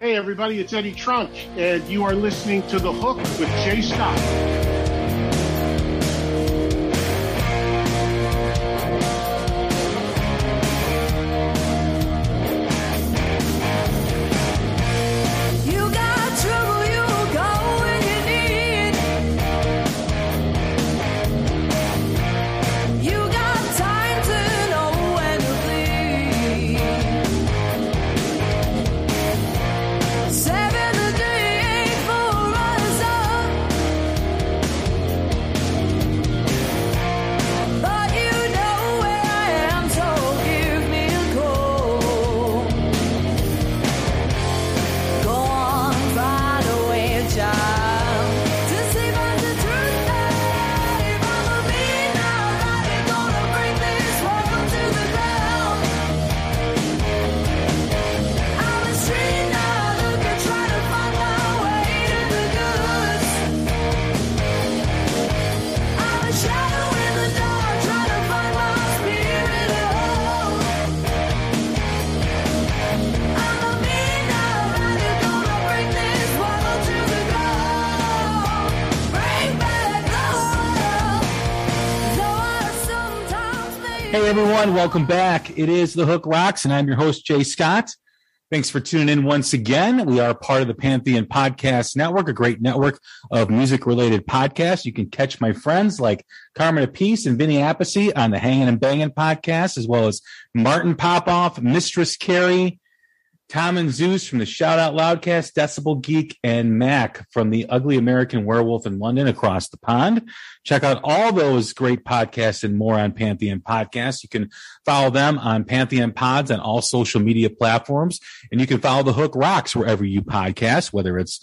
Hey, everybody, it's Eddie Trunk, and you are listening to The Hook with Jay Scott. Everyone. Welcome back. It is The Hook Rocks, and I'm your host, Jay Scott. Thanks for tuning in once again. We are part of the Pantheon Podcast Network, a great network of music related podcasts. You can catch my friends like Carmine Appice and Vinny Appice on the Hanging and Banging podcast, as well as Martin Popoff, Mistress Carrie, Tom and Zeus from the Shout Out Loudcast, Decibel Geek, and Mac from the Ugly American Werewolf in London across the pond. Check out all those great podcasts and more on Pantheon Podcasts. You can follow them on Pantheon Pods on all social media platforms. And you can follow The Hook Rocks wherever you podcast, whether it's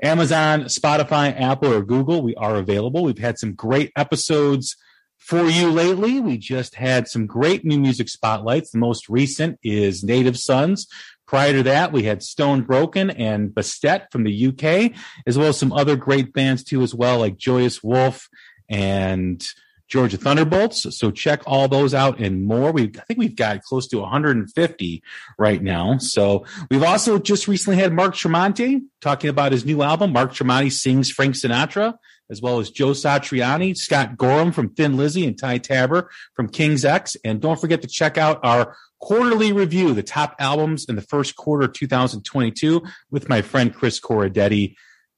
Amazon, Spotify, Apple, or Google. We are available. We've had some great episodes for you lately. We just had some great new music spotlights. The most recent is Native Sons Prior to that, we had Stone Broken and Bastet from the UK, as well as some other great bands too, as well, like Joyous Wolf and Georgia Thunderbolts. So check all those out and more. We I think we've got close to 150 right now. So we've also just recently had Mark Tremonti talking about his new album. Mark Tremonti sings Frank Sinatra, as well as Joe Satriani, Scott Gorham from Thin Lizzy, and Ty Tabor from King's X. And don't forget to check out our quarterly review, the top albums in the first quarter of 2022 with my friend Chris Corradetti.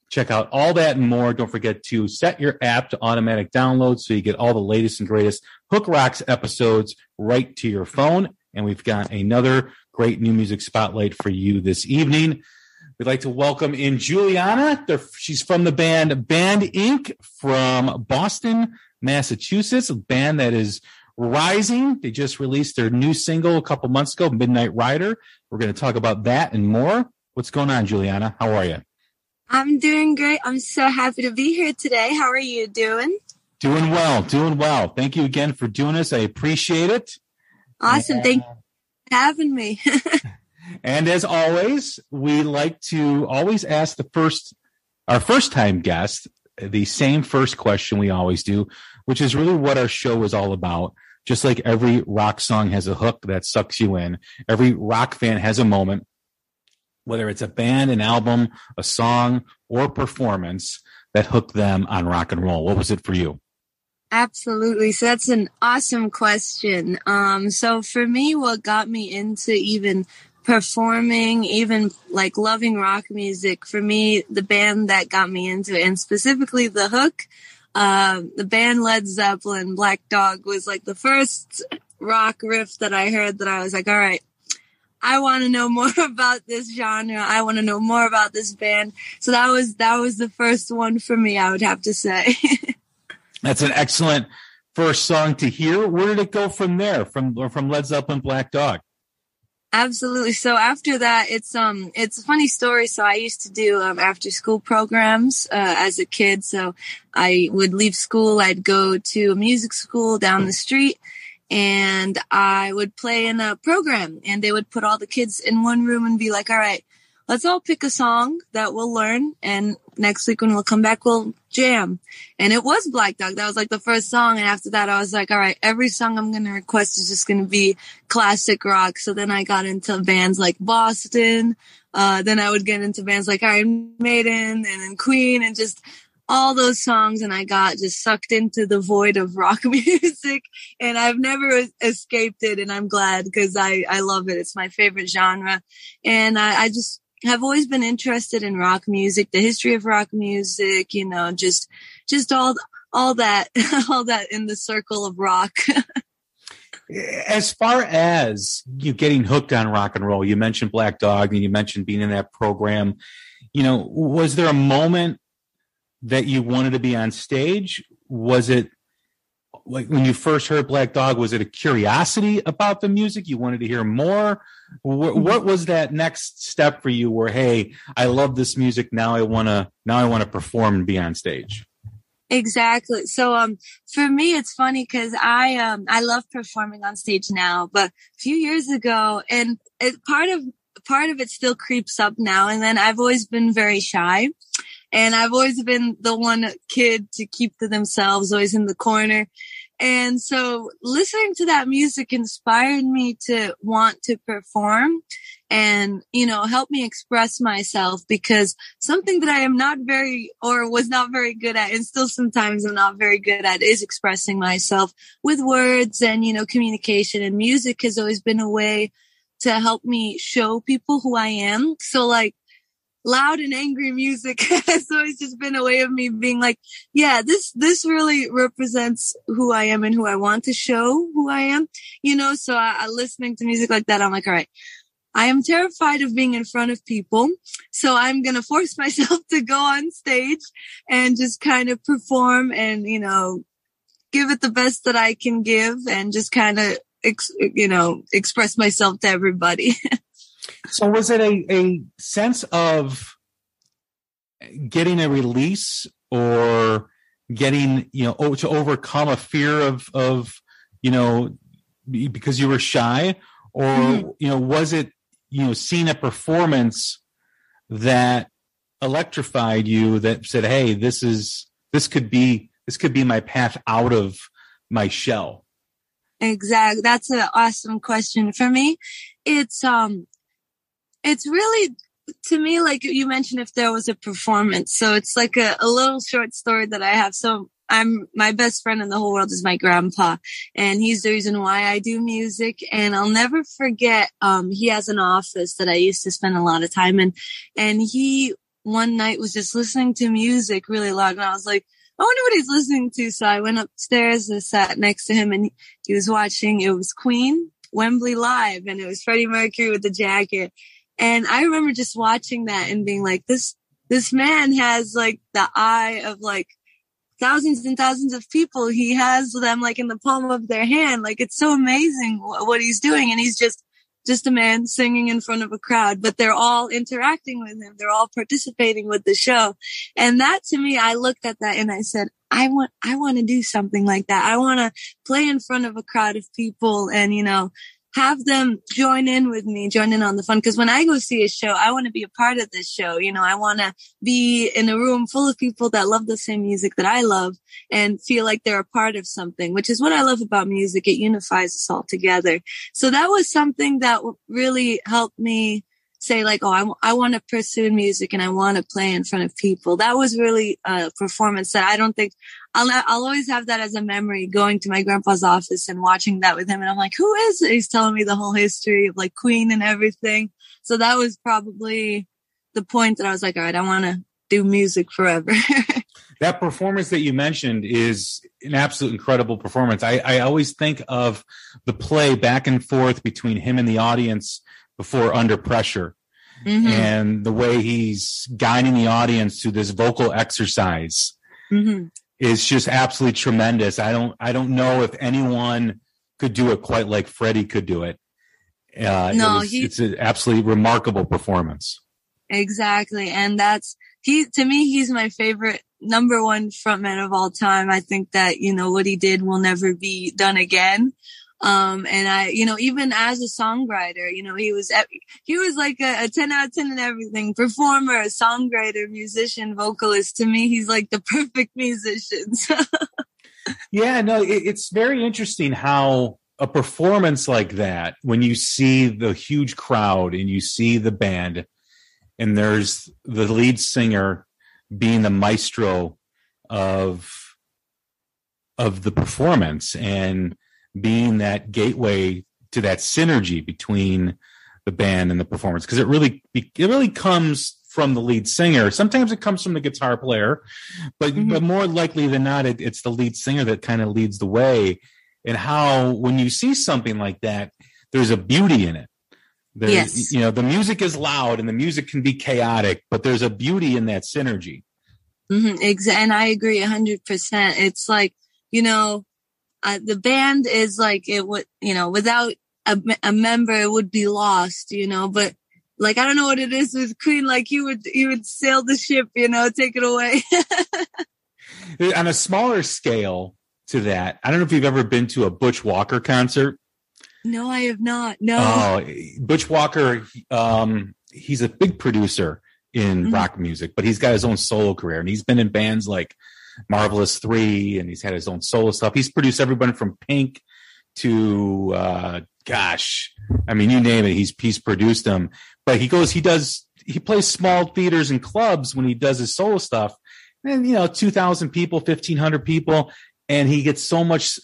Check out all that and more. Don't forget to set your app to automatic download so you get all the latest and greatest Hook Rocks episodes right to your phone. And we've got another great new music spotlight for you this evening. We'd like to welcome in Giuliana. She's from the band Band Inc. from Boston, Massachusetts, a band that is Rising. They just released their new single a couple months ago, Midnight Rider. We're going to talk about that and more. What's going on, Giuliana? How are you? I'm doing great. I'm so happy to be here today. How are you doing? Doing well, doing well. Thank you again for doing this. I appreciate it. Awesome. And, Thank you for having me. and as always, we like to always ask the first, our first time guest, the same first question we always do, which is really what our show is all about. Just like every rock song has a hook that sucks you in, every rock fan has a moment, whether it's a band, an album, a song, or performance that hooked them on rock and roll. What was it for you? Absolutely. So that's an awesome question. Um, so for me, what got me into even performing, even like loving rock music, for me, the band that got me into it, and specifically the hook, um, the band Led Zeppelin, Black Dog was like the first rock riff that I heard that I was like, all right, I want to know more about this genre. I want to know more about this band. So that was, that was the first one for me, I would have to say. That's an excellent first song to hear. Where did it go from there? From, from Led Zeppelin, Black Dog? Absolutely. So after that, it's um, it's a funny story. So I used to do um, after school programs uh, as a kid. So I would leave school, I'd go to a music school down the street, and I would play in a program. And they would put all the kids in one room and be like, "All right, let's all pick a song that we'll learn, and next week when we'll come back, we'll jam. And it was Black Dog. That was like the first song. And after that, I was like, all right, every song I'm to request is just to be classic rock. So then I got into bands like Boston, Uh, then I would get into bands like Iron Maiden and then Queen and just all those songs and I got just sucked into the void of rock music and I've never escaped it and I'm glad because I, I love it. It's my favorite genre. And I, I just have always been interested in rock music, the history of rock music, you know, just, just all, all that, all that in the circle of rock. as far as you getting hooked on rock and roll, you mentioned Black Dog and you mentioned being in that program. You know, was there a moment that you wanted to be on stage? Was it like when you first heard Black Dog? Was it a curiosity about the music? You wanted to hear more. What, what was that next step for you? Where hey, I love this music. Now I want to. Now I want to perform and be on stage. Exactly. So um for me it's funny cuz I um I love performing on stage now, but a few years ago and it part of part of it still creeps up now and then I've always been very shy. And I've always been the one kid to keep to themselves, always in the corner. And so listening to that music inspired me to want to perform and, you know, help me express myself because something that I am not very or was not very good at and still sometimes I'm not very good at is expressing myself with words and, you know, communication and music has always been a way to help me show people who I am. So like loud and angry music has always just been a way of me being like, yeah, this, this really represents who I am and who I want to show who I am, you know? So I, I listening to music like that, I'm like, all right, I am terrified of being in front of people. So I'm going to force myself to go on stage and just kind of perform and, you know, give it the best that I can give and just kind of, ex- you know, express myself to everybody. So was it a, a sense of getting a release or getting, you know, to overcome a fear of, of, you know, because you were shy or, mm-hmm. you know, was it, you know, seeing a performance that electrified you that said, Hey, this is, this could be, this could be my path out of my shell? Exactly. That's an awesome question. For me, it's um it's really to me like you mentioned if there was a performance. So it's like a, a little short story that i have. So i'm my best friend in the whole world is my grandpa and he's the reason why i do music. And i'll never forget um he has an office that i used to spend a lot of time in. And he one night was just listening to music really loud. And i was like I wonder what he's listening to. So I went upstairs and sat next to him and he was watching, it was Queen, Wembley Live, and it was Freddie Mercury with the jacket. And I remember just watching that and being like, this, this man has like the eye of like thousands and thousands of people. He has them like in the palm of their hand. Like it's so amazing what he's doing. And he's just, just a man singing in front of a crowd, but they're all interacting with him. They're all participating with the show. And that to me, I looked at that and I said, I want, I want to do something like that. I want to play in front of a crowd of people and, you know, have them join in with me, join in on the fun. Cause when I go see a show, I want to be a part of this show. You know, I want to be in a room full of people that love the same music that I love and feel like they're a part of something, which is what I love about music. It unifies us all together. So that was something that really helped me say like, oh, I, w- I want to pursue music and I want to play in front of people. That was really a performance that I don't think I'll, I'll always have that as a memory going to my grandpa's office and watching that with him. And I'm like, who is it? He's telling me the whole history of like Queen and everything. So that was probably the point that I was like, all right, I want to do music forever. that performance that you mentioned is an absolute incredible performance. I, I always think of the play back and forth between him and the audience before Under Pressure. Mm-hmm. And the way he's guiding the audience through this vocal exercise mm-hmm. is just absolutely tremendous. I don't, I don't know if anyone could do it quite like Freddie could do it. Uh, no, it was, he, it's an absolutely remarkable performance. Exactly, and that's he. To me, he's my favorite number one frontman of all time. I think that you know what he did will never be done again. Um, and I, you know, even as a songwriter, you know, he was, he was like a, a 10 out of 10 in everything, performer, songwriter, musician, vocalist. To me, he's like the perfect musician. yeah, no, it, it's very interesting how a performance like that, when you see the huge crowd and you see the band, and there's the lead singer being the maestro of of the performance and being that gateway to that synergy between the band and the performance because it really it really comes from the lead singer sometimes it comes from the guitar player but mm-hmm. but more likely than not it, it's the lead singer that kind of leads the way and how when you see something like that there's a beauty in it there's, yes. you know the music is loud and the music can be chaotic but there's a beauty in that synergy mm-hmm. and i agree 100% it's like you know uh, the band is like it would you know without a, a member it would be lost you know but like I don't know what it is with Queen. Like you would you would sail the ship, you know, take it away. On a smaller scale to that, I don't know if you've ever been to a Butch Walker concert. No, I have not. No. Oh, Butch Walker, um, he's a big producer in mm-hmm. rock music, but he's got his own solo career and he's been in bands like Marvelous Three and he's had his own solo stuff. He's produced everybody from Pink to uh, gosh, I mean, you name it. He's he's produced them, but he goes, he does, he plays small theaters and clubs when he does his solo stuff, and you know, two thousand people, fifteen hundred people, and he gets so much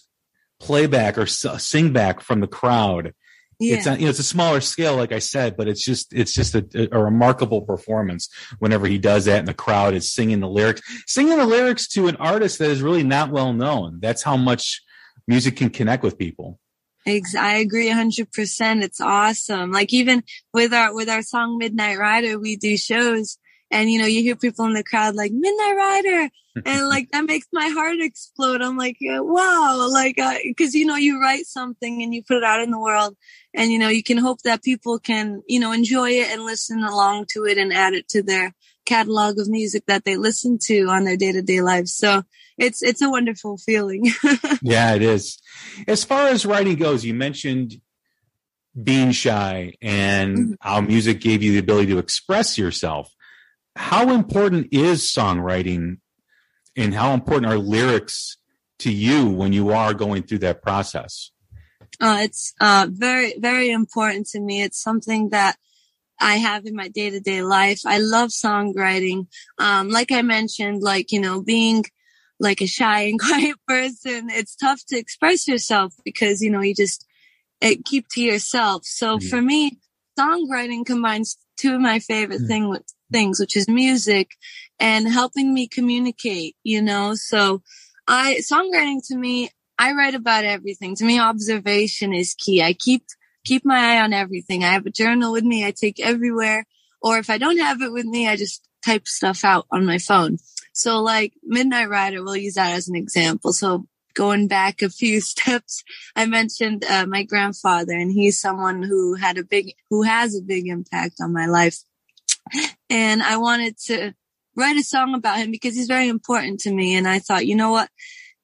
playback or sing back from the crowd. Yeah. It's a, you know, it's a smaller scale, like I said, but it's just it's just a, a, remarkable performance whenever he does that, and the crowd is singing the lyrics, singing the lyrics to an artist that is really not well known. That's how much music can connect with people. I agree 100%. It's awesome. Like even with our, with our song Midnight Rider, we do shows and you know, you hear people in the crowd like Midnight Rider and like that makes my heart explode. I'm like, wow, like, uh, cause you know, you write something and you put it out in the world and you know, you can hope that people can, you know, enjoy it and listen along to it and add it to their catalog of music that they listen to on their day to day lives. So it's it's a wonderful feeling. yeah, it is. As far as writing goes, you mentioned being shy and mm-hmm. how music gave you the ability to express yourself. How important is songwriting and how important are lyrics to you when you are going through that process? Uh, it's uh, very, very important to me. It's something that I have in my day to day life. I love songwriting. Um, like I mentioned, like, you know, being like a shy and quiet person, it's tough to express yourself because, you know, you just it, keep to yourself. So mm-hmm. for me, songwriting combines two of my favorite mm-hmm. thing, things, which is music and helping me communicate, you know? So I, songwriting to me, I write about everything. To me, observation is key. I keep, keep my eye on everything. I have a journal with me. I take everywhere. Or if I don't have it with me, I just type stuff out on my phone. So like Midnight Rider, we'll use that as an example. So going back a few steps, I mentioned uh, my grandfather, and he's someone who had a big, who has a big impact on my life. And I wanted to write a song about him because he's very important to me. And I thought, you know what?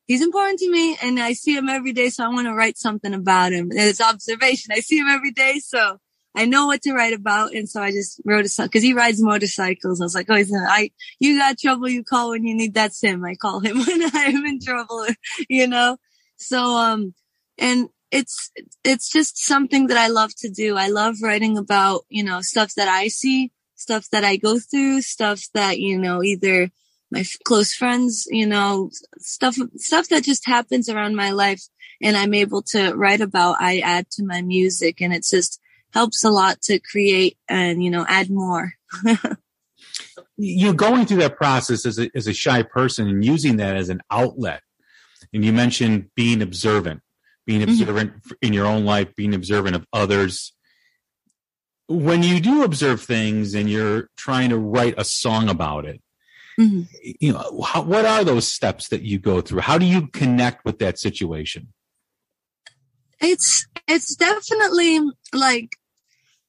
He's important to me and I see him every day. So I want to write something about him. It's observation. I see him every day. So I know what to write about. And so I just wrote a song because he rides motorcycles. I was like, oh, he's I, you got trouble. You call when you need that sim. I call him when I'm in trouble, you know? So, um, and it's, it's just something that I love to do. I love writing about, you know, stuff that I see, stuff that I go through, stuff that, you know, either my f- close friends, you know, stuff, stuff that just happens around my life and I'm able to write about, I add to my music and it's just, helps a lot to create and, you know, add more. You're going through that process as a, as a shy person and using that as an outlet. And you mentioned being observant, being mm-hmm. observant mm-hmm. in your own life, being observant of others. When you do observe things and you're trying to write a song about it, mm-hmm. you know, how, what are those steps that you go through? How do you connect with that situation? It's, it's definitely like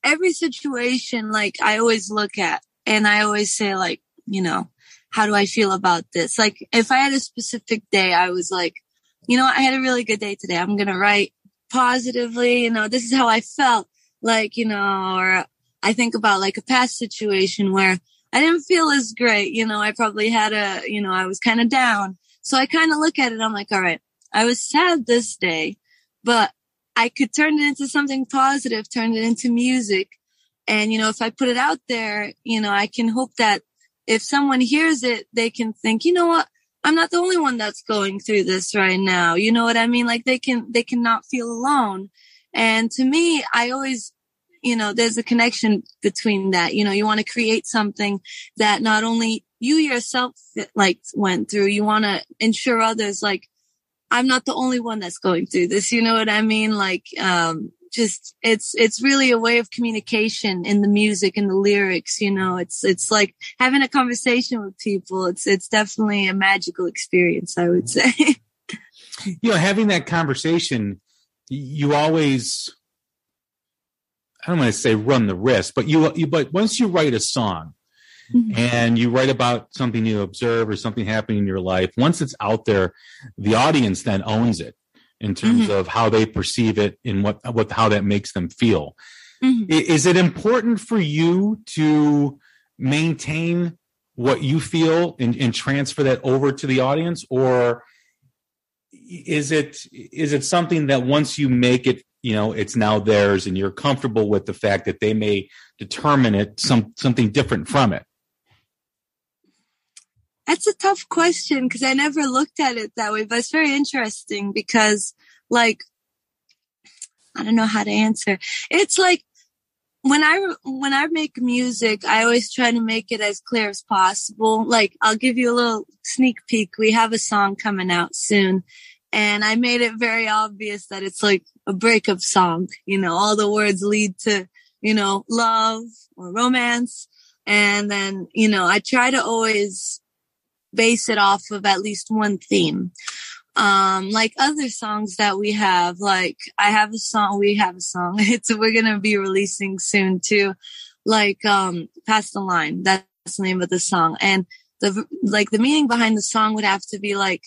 every situation, like I always look at and I always say like, you know, how do I feel about this? Like if I had a specific day, I was like, you know, I had a really good day today. I'm going to write positively. You know, this is how I felt like, you know, or I think about like a past situation where I didn't feel as great. You know, I probably had a, you know, I was kind of down. So I kind of look at it. I'm like, all right, I was sad this day, but I could turn it into something positive, turn it into music And, you know, if I put it out there, you know, I can hope that if someone hears it, they can think, you know what? I'm not the only one that's going through this right now. You know what I mean? Like they can, they cannot feel alone. And to me, I always, you know, there's a connection between that. You know, you want to create something that not only you yourself like went through, you want to ensure others like, I'm not the only one that's going through this. You know what I mean? Like, um, just it's it's really a way of communication in the music and the lyrics you know it's it's like having a conversation with people it's it's definitely a magical experience i would say you know having that conversation you always i don't want to say run the risk but you, you but once you write a song mm-hmm. and you write about something you observe or something happening in your life once it's out there the audience then owns it in terms mm-hmm. of how they perceive it and what what how that makes them feel. Mm-hmm. Is it important for you to maintain what you feel and, and transfer that over to the audience, or is it is it something that once you make it, you know, it's now theirs, and you're comfortable with the fact that they may determine it some something different from it? That's a tough question because I never looked at it that way, but it's very interesting because like, I don't know how to answer. It's like when I, when I make music, I always try to make it as clear as possible. Like I'll give you a little sneak peek. We have a song coming out soon and I made it very obvious that it's like a breakup song. You know, all the words lead to, you know, love or romance. And then, you know, I try to always base it off of at least one theme. Um, like other songs that we have, like I have a song, we have a song. It's, we're going to be releasing soon too. Like, um, Past the Line. That's the name of the song. And the, like the meaning behind the song would have to be like,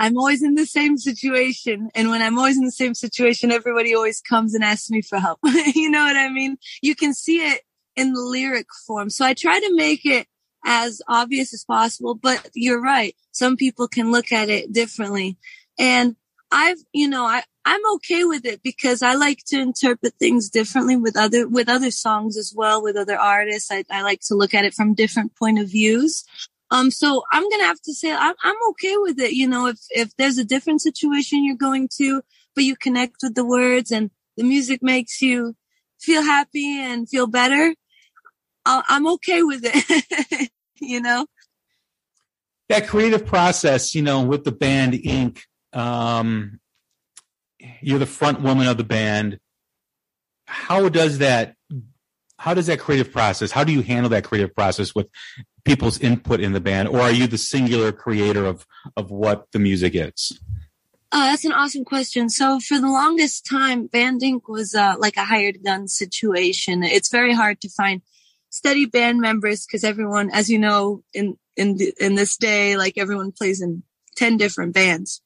I'm always in the same situation. And when I'm always in the same situation, everybody always comes and asks me for help. you know what I mean? You can see it in the lyric form. So I try to make it as obvious as possible. But you're right. Some people can look at it differently. And I've, you know, I, I'm okay with it because I like to interpret things differently with other, with other songs as well, with other artists. I, I like to look at it from different point of views. Um, so I'm going to have to say I'm, I'm okay with it. You know, if, if there's a different situation you're going to, but you connect with the words and the music makes you feel happy and feel better, I'm okay with it. you know? That creative process, you know, with the band Inc. um, you're the front woman of the band. How does that, how does that creative process, how do you handle that creative process with people's input in the band? Or are you the singular creator of, of what the music is? Uh, that's an awesome question. So for the longest time, Band Inc was uh, like a hired gun situation. It's very hard to find steady band members because everyone, as you know, in in the, in this day, like everyone plays in ten different bands,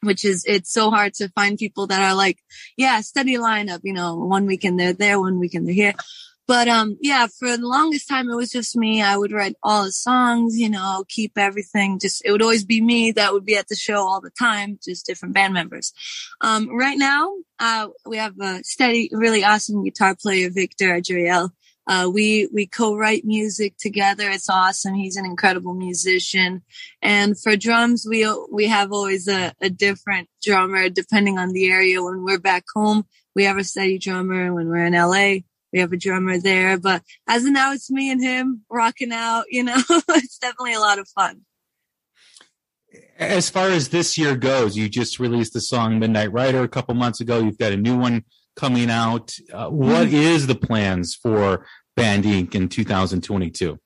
which is it's so hard to find people that are like, yeah, steady lineup. You know, one weekend they're there, one weekend they're here. But um, yeah, for the longest time it was just me. I would write all the songs, you know, keep everything. Just it would always be me that would be at the show all the time, just different band members. Um, right now, uh, we have a steady, really awesome guitar player, Victor Adriel. Uh, we we co-write music together. It's awesome. He's an incredible musician. And for drums, we we have always a, a different drummer depending on the area. When we're back home, we have a steady drummer. When we're in LA, we have a drummer there. But as of now, it's me and him rocking out. You know, it's definitely a lot of fun. As far as this year goes, you just released the song Midnight Rider a couple months ago. You've got a new one coming out. Uh, what mm-hmm. the plans for Band Inc. in 2022?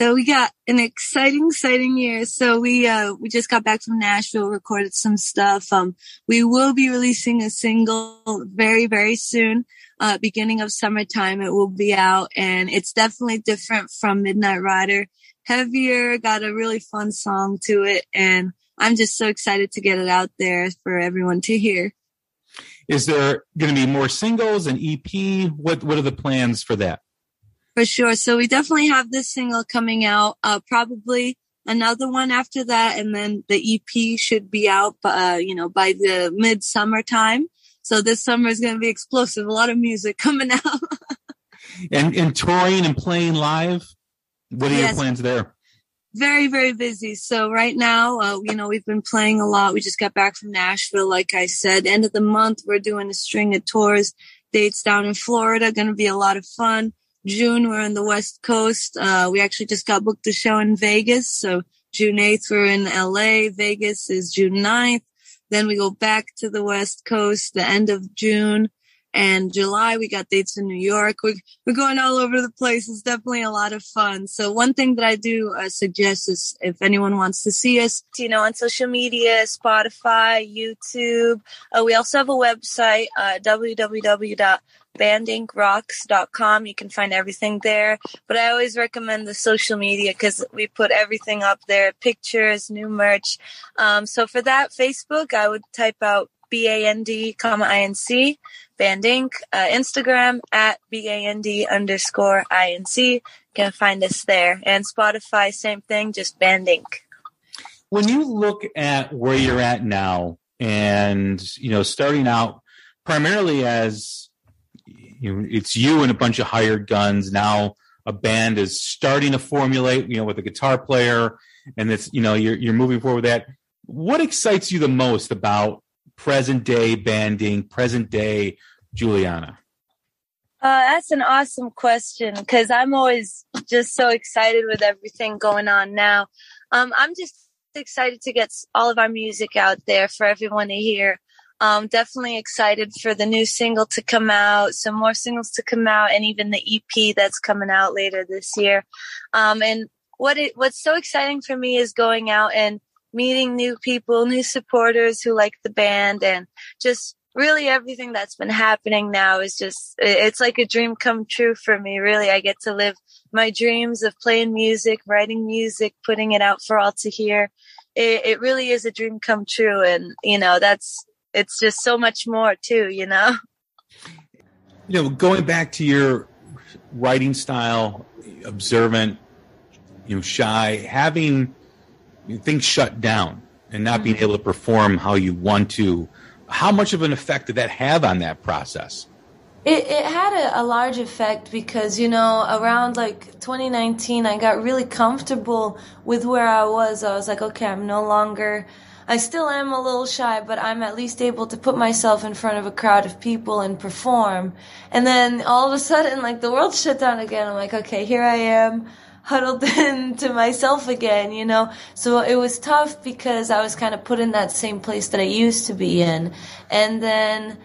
So we got an exciting, exciting year. So we, uh, we just got back from Nashville, recorded some stuff. Um, we will be releasing a single very, very soon. Uh, beginning of summertime, it will be out and it's definitely different from Midnight Rider. Heavier, got a really fun song to it. And I'm just so excited to get it out there for everyone to hear. Is there going to be more singles and EP? What, what are the plans for that? For sure. So we definitely have this single coming out, uh, probably another one after that. And then the EP should be out, uh, you know, by the midsummer time. So this summer is going to be explosive. A lot of music coming out. and and touring and playing live. What are yes. your plans there? Very, very busy. So right now, uh, you know, we've been playing a lot. We just got back from Nashville, like I said. End of the month, we're doing a string of tours, dates down in Florida. Going to be a lot of fun. June, we're on the West Coast. Uh, we actually just got booked a show in Vegas. So June 8th, we're in LA. Vegas is June 9th. Then we go back to the West Coast the end of June and July we got dates in New York. We're, we're going all over the place. It's definitely a lot of fun. So one thing that I do uh, suggest is if anyone wants to see us, you know, on social media, Spotify, YouTube. Uh, we also have a website, uh, www.bandincrocks.com. You can find everything there. But I always recommend the social media because we put everything up there, pictures, new merch. Um, so for that, Facebook, I would type out B-A-N-D, comma I-N-C, Band Inc. Uh, Instagram at B-A-N-D underscore I-N-C. You can find us there. And Spotify, same thing, just Band Inc. When you look at where you're at now and, you know, starting out primarily as, you know, it's you and a bunch of hired guns. Now a band is starting to formulate, you know, with a guitar player and it's, you know, you're, you're moving forward with that. What excites you the most about present day Band Inc, present day Giuliana? Uh, that's an awesome question because I'm always just so excited with everything going on now. Um, I'm just excited to get all of our music out there for everyone to hear. Um, definitely excited for the new single to come out, some more singles to come out, and even the EP that's coming out later this year. Um, and what it, what's so exciting for me is going out and meeting new people, new supporters who like the band and just really everything that's been happening now is just, it's like a dream come true for me. Really, I get to live my dreams of playing music, writing music, putting it out for all to hear. It, it really is a dream come true. And, you know, that's, it's just so much more too, you know? You know, going back to your writing style, observant, you know, shy, having things shut down and not being mm-hmm. able to perform how you want to, how much of an effect did that have on that process? It, it had a, a, large effect because, you know, around like 2019, I got really comfortable with where I was. I was like, okay, I'm no longer, I still am a little shy, but I'm at least able to put myself in front of a crowd of people and perform. And then all of a sudden, like the world shut down again. I'm like, okay, here I am huddled in to myself again, you know? So it was tough because I was kind of put in that same place that I used to be in. And then,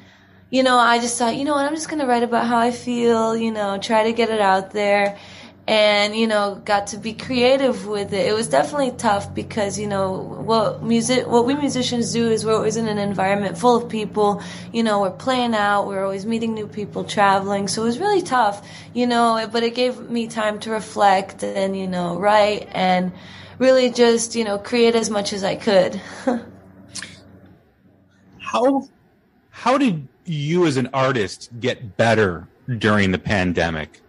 you know, I just thought, you know what, I'm just going to write about how I feel, you know, try to get it out there and you know got to be creative with it. It was definitely tough because you know what music what we musicians do is we're always in an environment full of people. You know we're playing out we're always meeting new people traveling. So it was really tough you know but it gave me time to reflect and you know write and really just you know create as much as i could. How how did you as an artist get better during the pandemic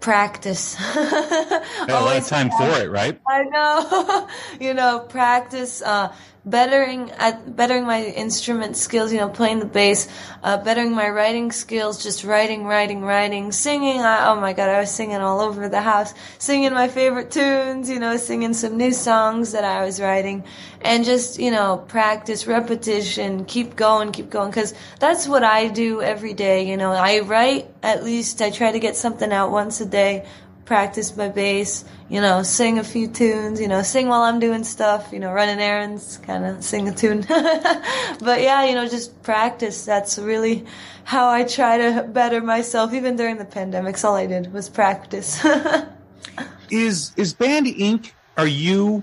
practice. a lot of time for it, right? I know. you know, practice, uh, bettering at bettering my instrument skills, you know, playing the bass, uh, bettering my writing skills, just writing, writing, writing, singing. I, oh my god, I was singing all over the house, singing my favorite tunes, you know, singing some new songs that I was writing, and just you know, practice, repetition, keep going, keep going, because that's what I do every day. You know, I write at least I try to get something out once a day practice my bass, you know, sing a few tunes, you know, sing while I'm doing stuff, you know, running errands, kind of sing a tune. but yeah, you know, just practice. That's really how I try to better myself. Even during the pandemics, all I did was practice. is is Band Inc. Are you,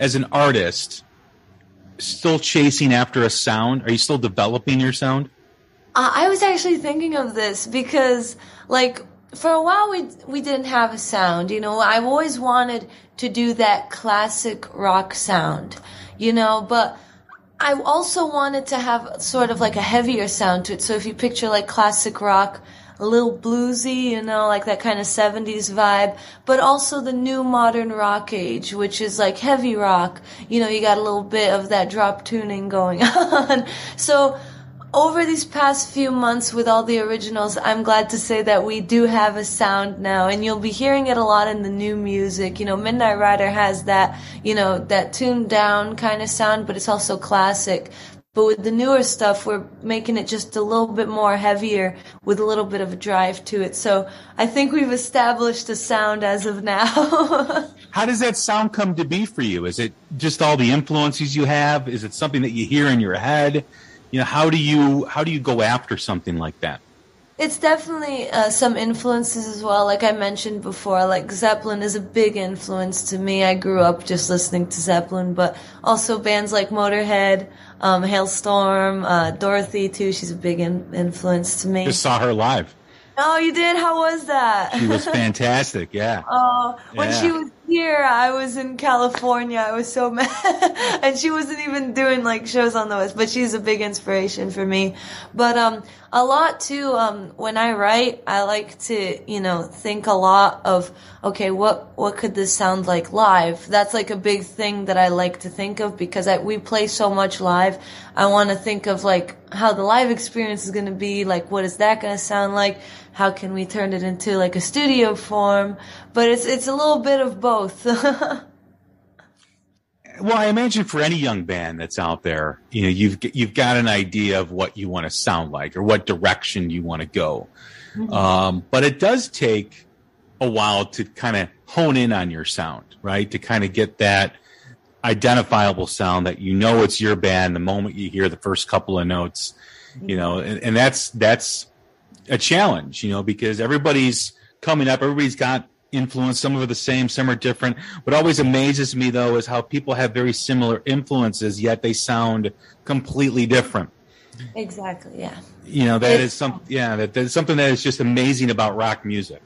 as an artist, still chasing after a sound? Are you still developing your sound? Uh, I was actually thinking of this because, like, for a while we we didn't have a sound you know. I've always wanted to do that classic rock sound you know but i also wanted to have sort of like a heavier sound to it. So if you picture like classic rock a little bluesy you know like that kind of 70s vibe but also the new modern rock age which is like heavy rock. You know you got a little bit of that drop tuning going on. So over these past few months with all the originals, I'm glad to say that we do have a sound now, and you'll be hearing it a lot in the new music. You know, Midnight Rider has that, you know, that tuned down kind of sound, but it's also classic. But with the newer stuff, we're making it just a little bit more heavier with a little bit of a drive to it. So I think we've established a sound as of now. How does that sound come to be for you? Is it just all the influences you have? Is it something that you hear in your head? You know, how do you how do you go after something like that? It's definitely uh, some influences as well. Like I mentioned before, like Zeppelin is a big influence to me. I grew up just listening to Zeppelin, but also bands like Motorhead, um, Halestorm, uh, Dorothy too. She's a big in- influence to me. Just saw her live. Oh, you did? How was that? She was fantastic. Yeah. Oh, when Yeah. she was here, I was in California. I was so mad, and she wasn't even doing like shows on the West. But she's a big inspiration for me. But um, a lot too. Um, when I write, I like to you know think a lot of okay, what what could this sound like live? That's like a big thing that I like to think of because I, we play so much live. I want to think of like how the live experience is going to be. Like, what is that going to sound like? How can we turn it into like a studio form? But it's it's a little bit of both. Well, I imagine for any young band that's out there, you know, you've you've got an idea of what you want to sound like or what direction you want to go. Um, but it does take a while to kind of hone in on your sound, right? To kind of get that identifiable sound that you know it's your band the moment you hear the first couple of notes, you know, and, and that's that's a challenge, you know, because everybody's coming up, everybody's got influence. Some of it the same, some are different. What always amazes me though is how people have very similar influences, yet they sound completely different. exactly. Yeah. You know, that It's- is some, yeah, that, that's something that is just amazing about rock music.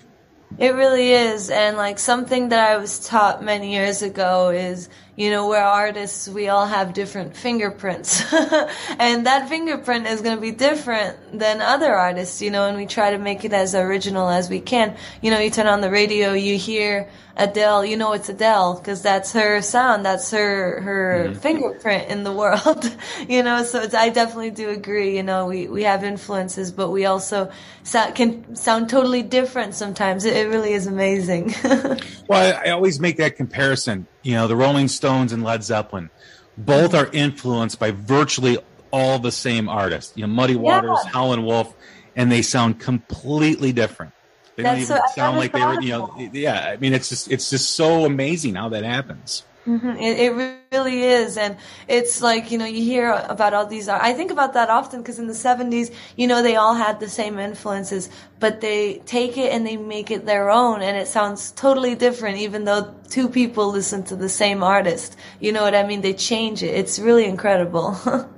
It really is. And like something that I was taught many years ago is, you know, we're artists, we all have different fingerprints. and that fingerprint is going to be different than other artists, you know, and we try to make it as original as we can. You know, you turn on the radio, you hear Adele, you know it's Adele because that's her sound, that's her her mm-hmm. fingerprint in the world. you know, so it's, I definitely do agree. You know, we we have influences, but we also sound, can sound totally different sometimes. It, it really is amazing. Well, I, I always make that comparison. You know, the Rolling Stones and Led Zeppelin, both are influenced by virtually all the same artists. You know, Muddy Waters, Yeah. Howlin' Wolf, and they sound completely different. They don't even so- sound like they were. You know, yeah. I mean, it's just it's just so amazing how that happens. Mhm. It, it really is, and it's like you know you hear about all these. I think about that often because in the '70s, you know, they all had the same influences, but they take it and they make it their own, and it sounds totally different, even though two people listen to the same artist. You know what I mean? They change it. It's really incredible.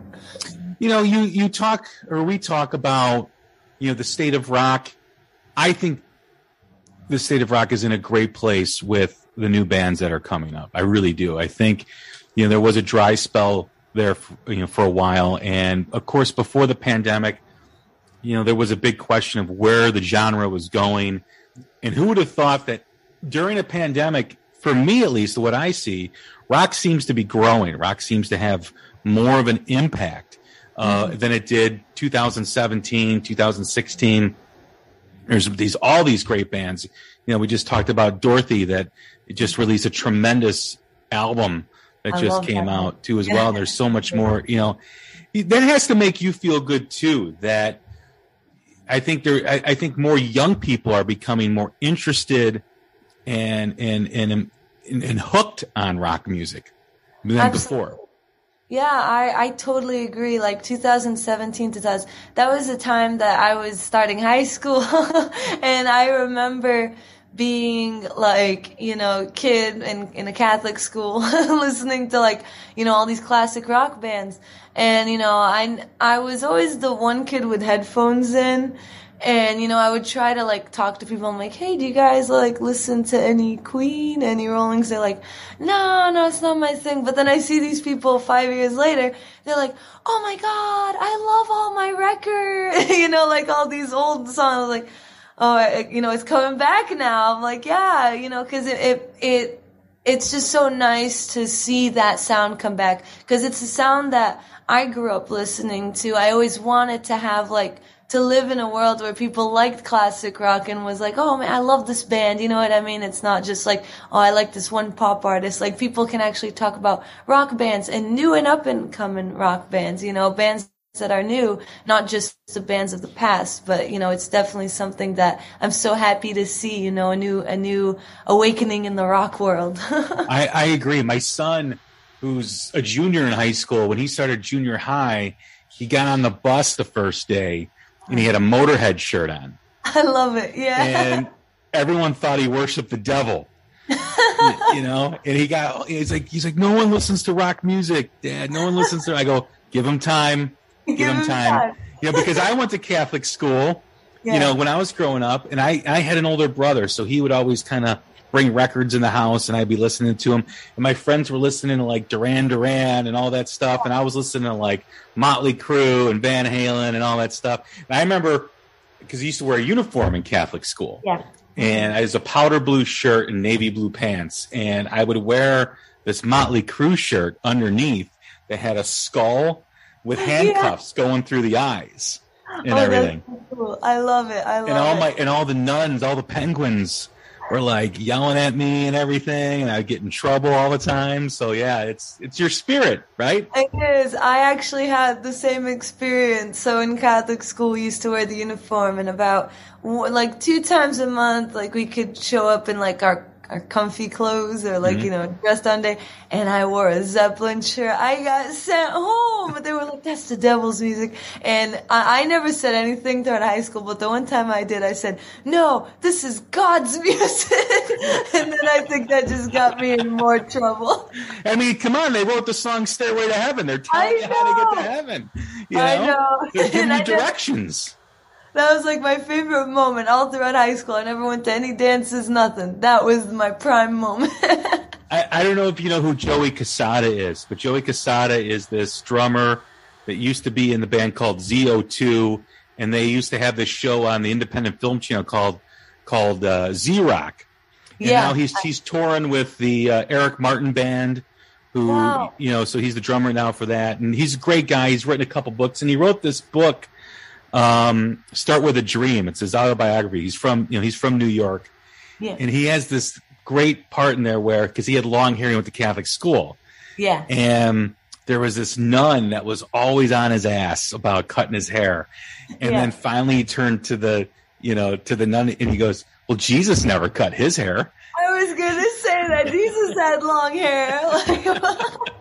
You know, you you talk or we talk about you know the state of rock. I think the state of rock is in a great place with the new bands that are coming up. I really do. I think you know there was a dry spell there, f- you know, for a while, and of course before the pandemic, you know, there was a big question of where the genre was going, and who would have thought that during a pandemic, for me at least, what I see, rock seems to be growing. Rock seems to have more of an impact uh, than it did 2017, 2016 there's these all these great bands. You know, we just talked about Dorothy that just released a tremendous album that I just came that. out too as well. There's so much more. You know, that has to make you feel good too. That I think there, I, I think more young people are becoming more interested and and and and, and hooked on rock music than Absolutely. before. Yeah, I, I totally agree. Like 2017, 2000, that was the time that I was starting high school. and I remember being like, you know, kid in, in a Catholic school, listening to like, you know, all these classic rock bands. And, you know, I, I was always the one kid with headphones in. And, you know, I would try to like talk to people. I'm like, hey, do you guys like listen to any Queen, any Rollings? They're like, no, no, it's not my thing. But then I see these people five years later. They're like, oh my God, I love all my records. you know, like all these old songs. Like, oh, it, you know, it's coming back now. I'm like, yeah, you know, cause it, it, it, it's just so nice to see that sound come back because it's a sound that I grew up listening to. I always wanted to have like to live in a world where people liked classic rock and was like, oh man, I love this band. You know what I mean? It's not just like, oh, I like this one pop artist. Like people can actually talk about rock bands and new and up and coming rock bands, you know, bands that are new, not just the bands of the past, but you know, it's definitely something that I'm so happy to see, you know, a new, a new awakening in the rock world. I, I agree. My son, who's a junior in high school, when he started junior high, he got on the bus the first day and he had a Motorhead shirt on. I love it. Yeah. And everyone thought he worshiped the devil. you know, and he got, he's like, he's like, no one listens to rock music, dad. No one listens to, I go, give him time give, give him time. time. You know, because I went to Catholic school, yeah. you know, when I was growing up, and I, I had an older brother, so he would always kind of bring records in the house, and I'd be listening to him. And my friends were listening to like Duran Duran and all that stuff, and I was listening to like Motley Crue and Van Halen and all that stuff. And I remember because I used to wear a uniform in Catholic school. Yeah. And I was a powder blue shirt and navy blue pants, and I would wear this Motley Crue shirt underneath that had a skull with handcuffs yeah. going through the eyes and oh, everything. So cool. I love it. I love and all it. my and all the nuns, all the penguins were like yelling at me and everything, and I'd get in trouble all the time. So yeah, it's it's your spirit, right? It is. I actually had the same experience. So in Catholic school, we used to wear the uniform, and about like two times a month, like we could show up in like our comfy clothes or like, mm-hmm. you know, dressed on day. And I wore a Zeppelin shirt. I got sent home. But they were like, that's the devil's music. And I, I never said anything throughout high school, but the one time I did, I said, no, this is God's music. and then I think that just got me in more trouble. I mean, come on. They wrote the song Stairway to Heaven. They're telling you how to get to heaven. You know? I know. They're giving you directions that was like my favorite moment all throughout high school. I never went to any dances, nothing. That was my prime moment. I, I, don't know if you know who Joey Cassata is, but Joey Cassata is this drummer that used to be in the band called ZO2, and they used to have this show on the independent film channel called called uh, Z Rock. And yeah. now he's he's touring with the uh, Eric Martin band, who wow. you know, so he's the drummer now for that, and he's a great guy. He's written a couple books, and he wrote this book um, Start with a Dream. It's his autobiography. He's from, you know, he's from New York. Yeah. And he has this great part in there where, because he had long hair, he went to Catholic school. Yeah. And there was this nun that was always on his ass about cutting his hair. And yeah. then finally he turned to the, you know, to the nun and he goes, Well, Jesus never cut his hair. I was going to say that Jesus had long hair.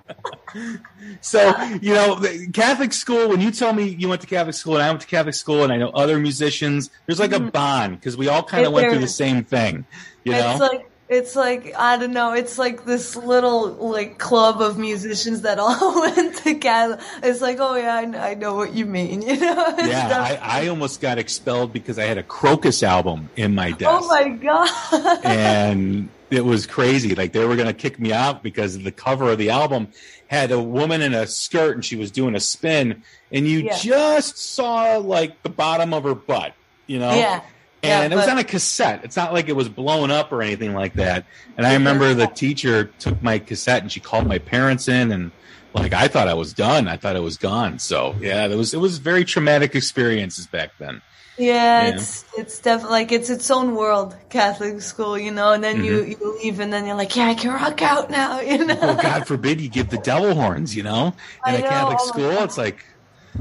so you know catholic school when you tell me you went to catholic school and i went to catholic school and i know other musicians there's like a mm-hmm. bond because we all kind of went through the same thing you know it's like it's like I don't know. It's like this little like club of musicians that all went together. It's like, oh yeah, I, I know what you mean. You know? yeah, I, I almost got expelled because I had a Krokus album in my desk. Oh my god! and it was crazy. Like they were going to kick me out because the cover of the album had a woman in a skirt and she was doing a spin, and you yeah. just saw like the bottom of her butt. You know? Yeah and yeah, it was on a cassette. It's not like it was blown up or anything like that. And I remember the teacher took my cassette and she called my parents in and like I thought I was done. I thought it was gone. So yeah, it was it was very traumatic experiences back then. Yeah, yeah. it's it's definitely like it's its own world, Catholic school, you know. And then mm-hmm. you you leave, and then you're like, yeah, I can rock out now, you know. Well, God forbid you give the devil horns, you know. In I a know. Catholic oh school, it's like,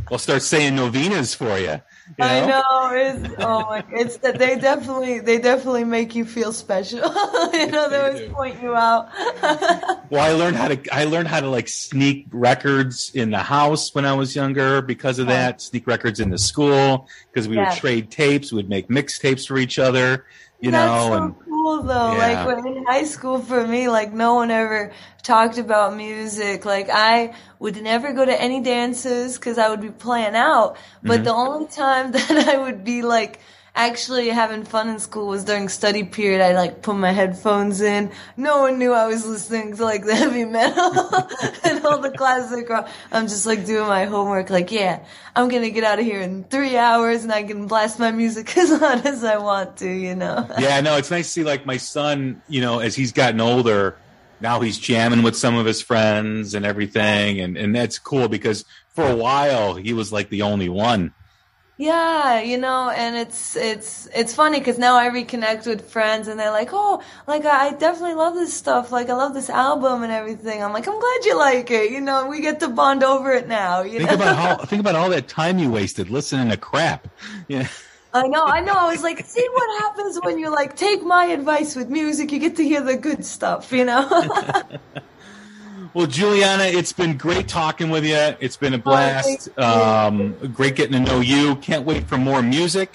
we'll start saying novenas for you. You know? I know it's oh my it's that they definitely they definitely make you feel special. you know, they always point you out. well, I learned how to I learned how to like sneak records in the house when I was younger because of that. Sneak records in the school because we yeah. would trade tapes, we would make mixtapes for each other you That's know. So and, cool though. Yeah. Like when in high school for me, like no one ever talked about music. Like I would never go to any dances because I would be playing out. But mm-hmm. the only time that I would be like actually having fun in school was during study period. I like put my headphones in. No one knew I was listening to like the heavy metal and all the classic rock. I'm just like doing my homework. Like, yeah, I'm gonna get out of here in three hours and I can blast my music as loud as I want to. You know? yeah, no, it's nice to see like my son. You know, as he's gotten older now he's jamming with some of his friends and everything, and and that's cool because for a while he was like the only one. Yeah, you know, and it's it's it's funny because now I reconnect with friends, and they're like, "Oh, like I definitely love this stuff. Like I love this album and everything." I'm like, "I'm glad you like it." You know, we get to bond over it now. You think know? about how think about all that time you wasted listening to crap. Yeah. I know, I know. I was like, see what happens when you like take my advice with music. You get to hear the good stuff, you know. well, Giuliana, it's been great talking with you. It's been a blast. Oh, um, great getting to know you. Can't wait for more music.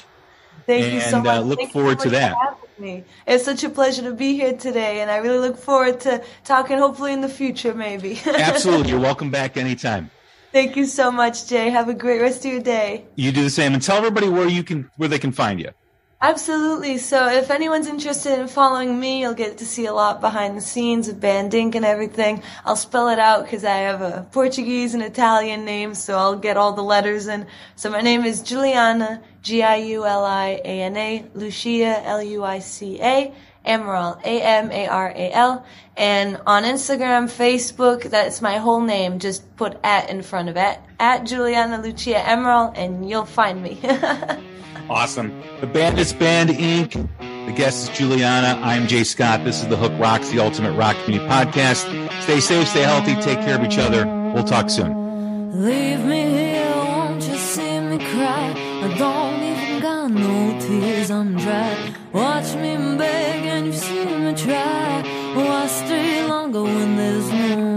Thank and, you so much. Uh, look Thank forward to so much that. Me. It's such a pleasure to be here today, and I really look forward to talking. Hopefully, in the future, maybe. Absolutely, you're welcome back anytime. Thank you so much, Jay. Have a great rest of your day. You do the same, and tell everybody where you can where they can find you. Absolutely. So if anyone's interested in following me, you'll get to see a lot behind the scenes of Band Inc and everything. I'll spell it out because I have a Portuguese and Italian name, so I'll get all the letters in. So my name is Giuliana, G-I-U-L-I-A-N-A, Lucia, L-U-I-C-A, Amaral, A-M-A-R-A-L. And on Instagram, Facebook, that's my whole name. Just put at in front of it. At Giuliana Lucia Amaral, and you'll find me. Awesome. The Bandits Band Inc. The guest is Giuliana. I'm Jay Scott. This is the Hook Rocks, the Ultimate Rock Community Podcast. Stay safe, stay healthy, take care of each other. We'll talk soon. Leave me here, won't you see me cry? I don't even got no tears, I'm dry. Watch me beg and you see me try. Why stay longer when there's no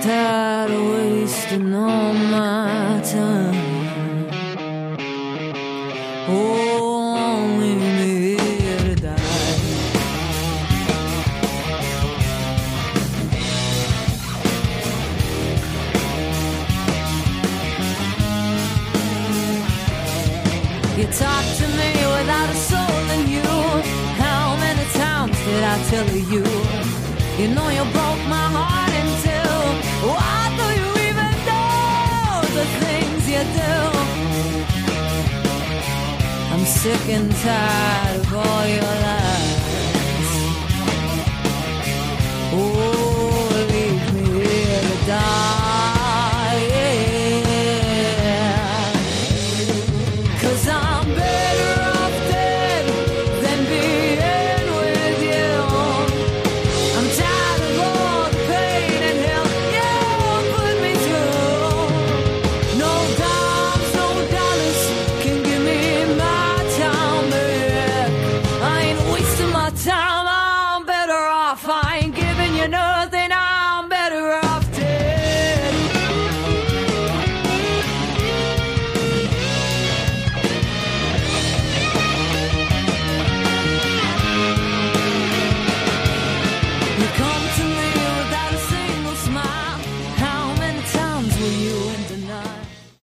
I'm tired of wasting all my time. Oh, leave me here to die. You talk to me without a soul in you. How many times did I tell you? You know you broke my heart sick and tired of all your lies. Oh, leave me here to die.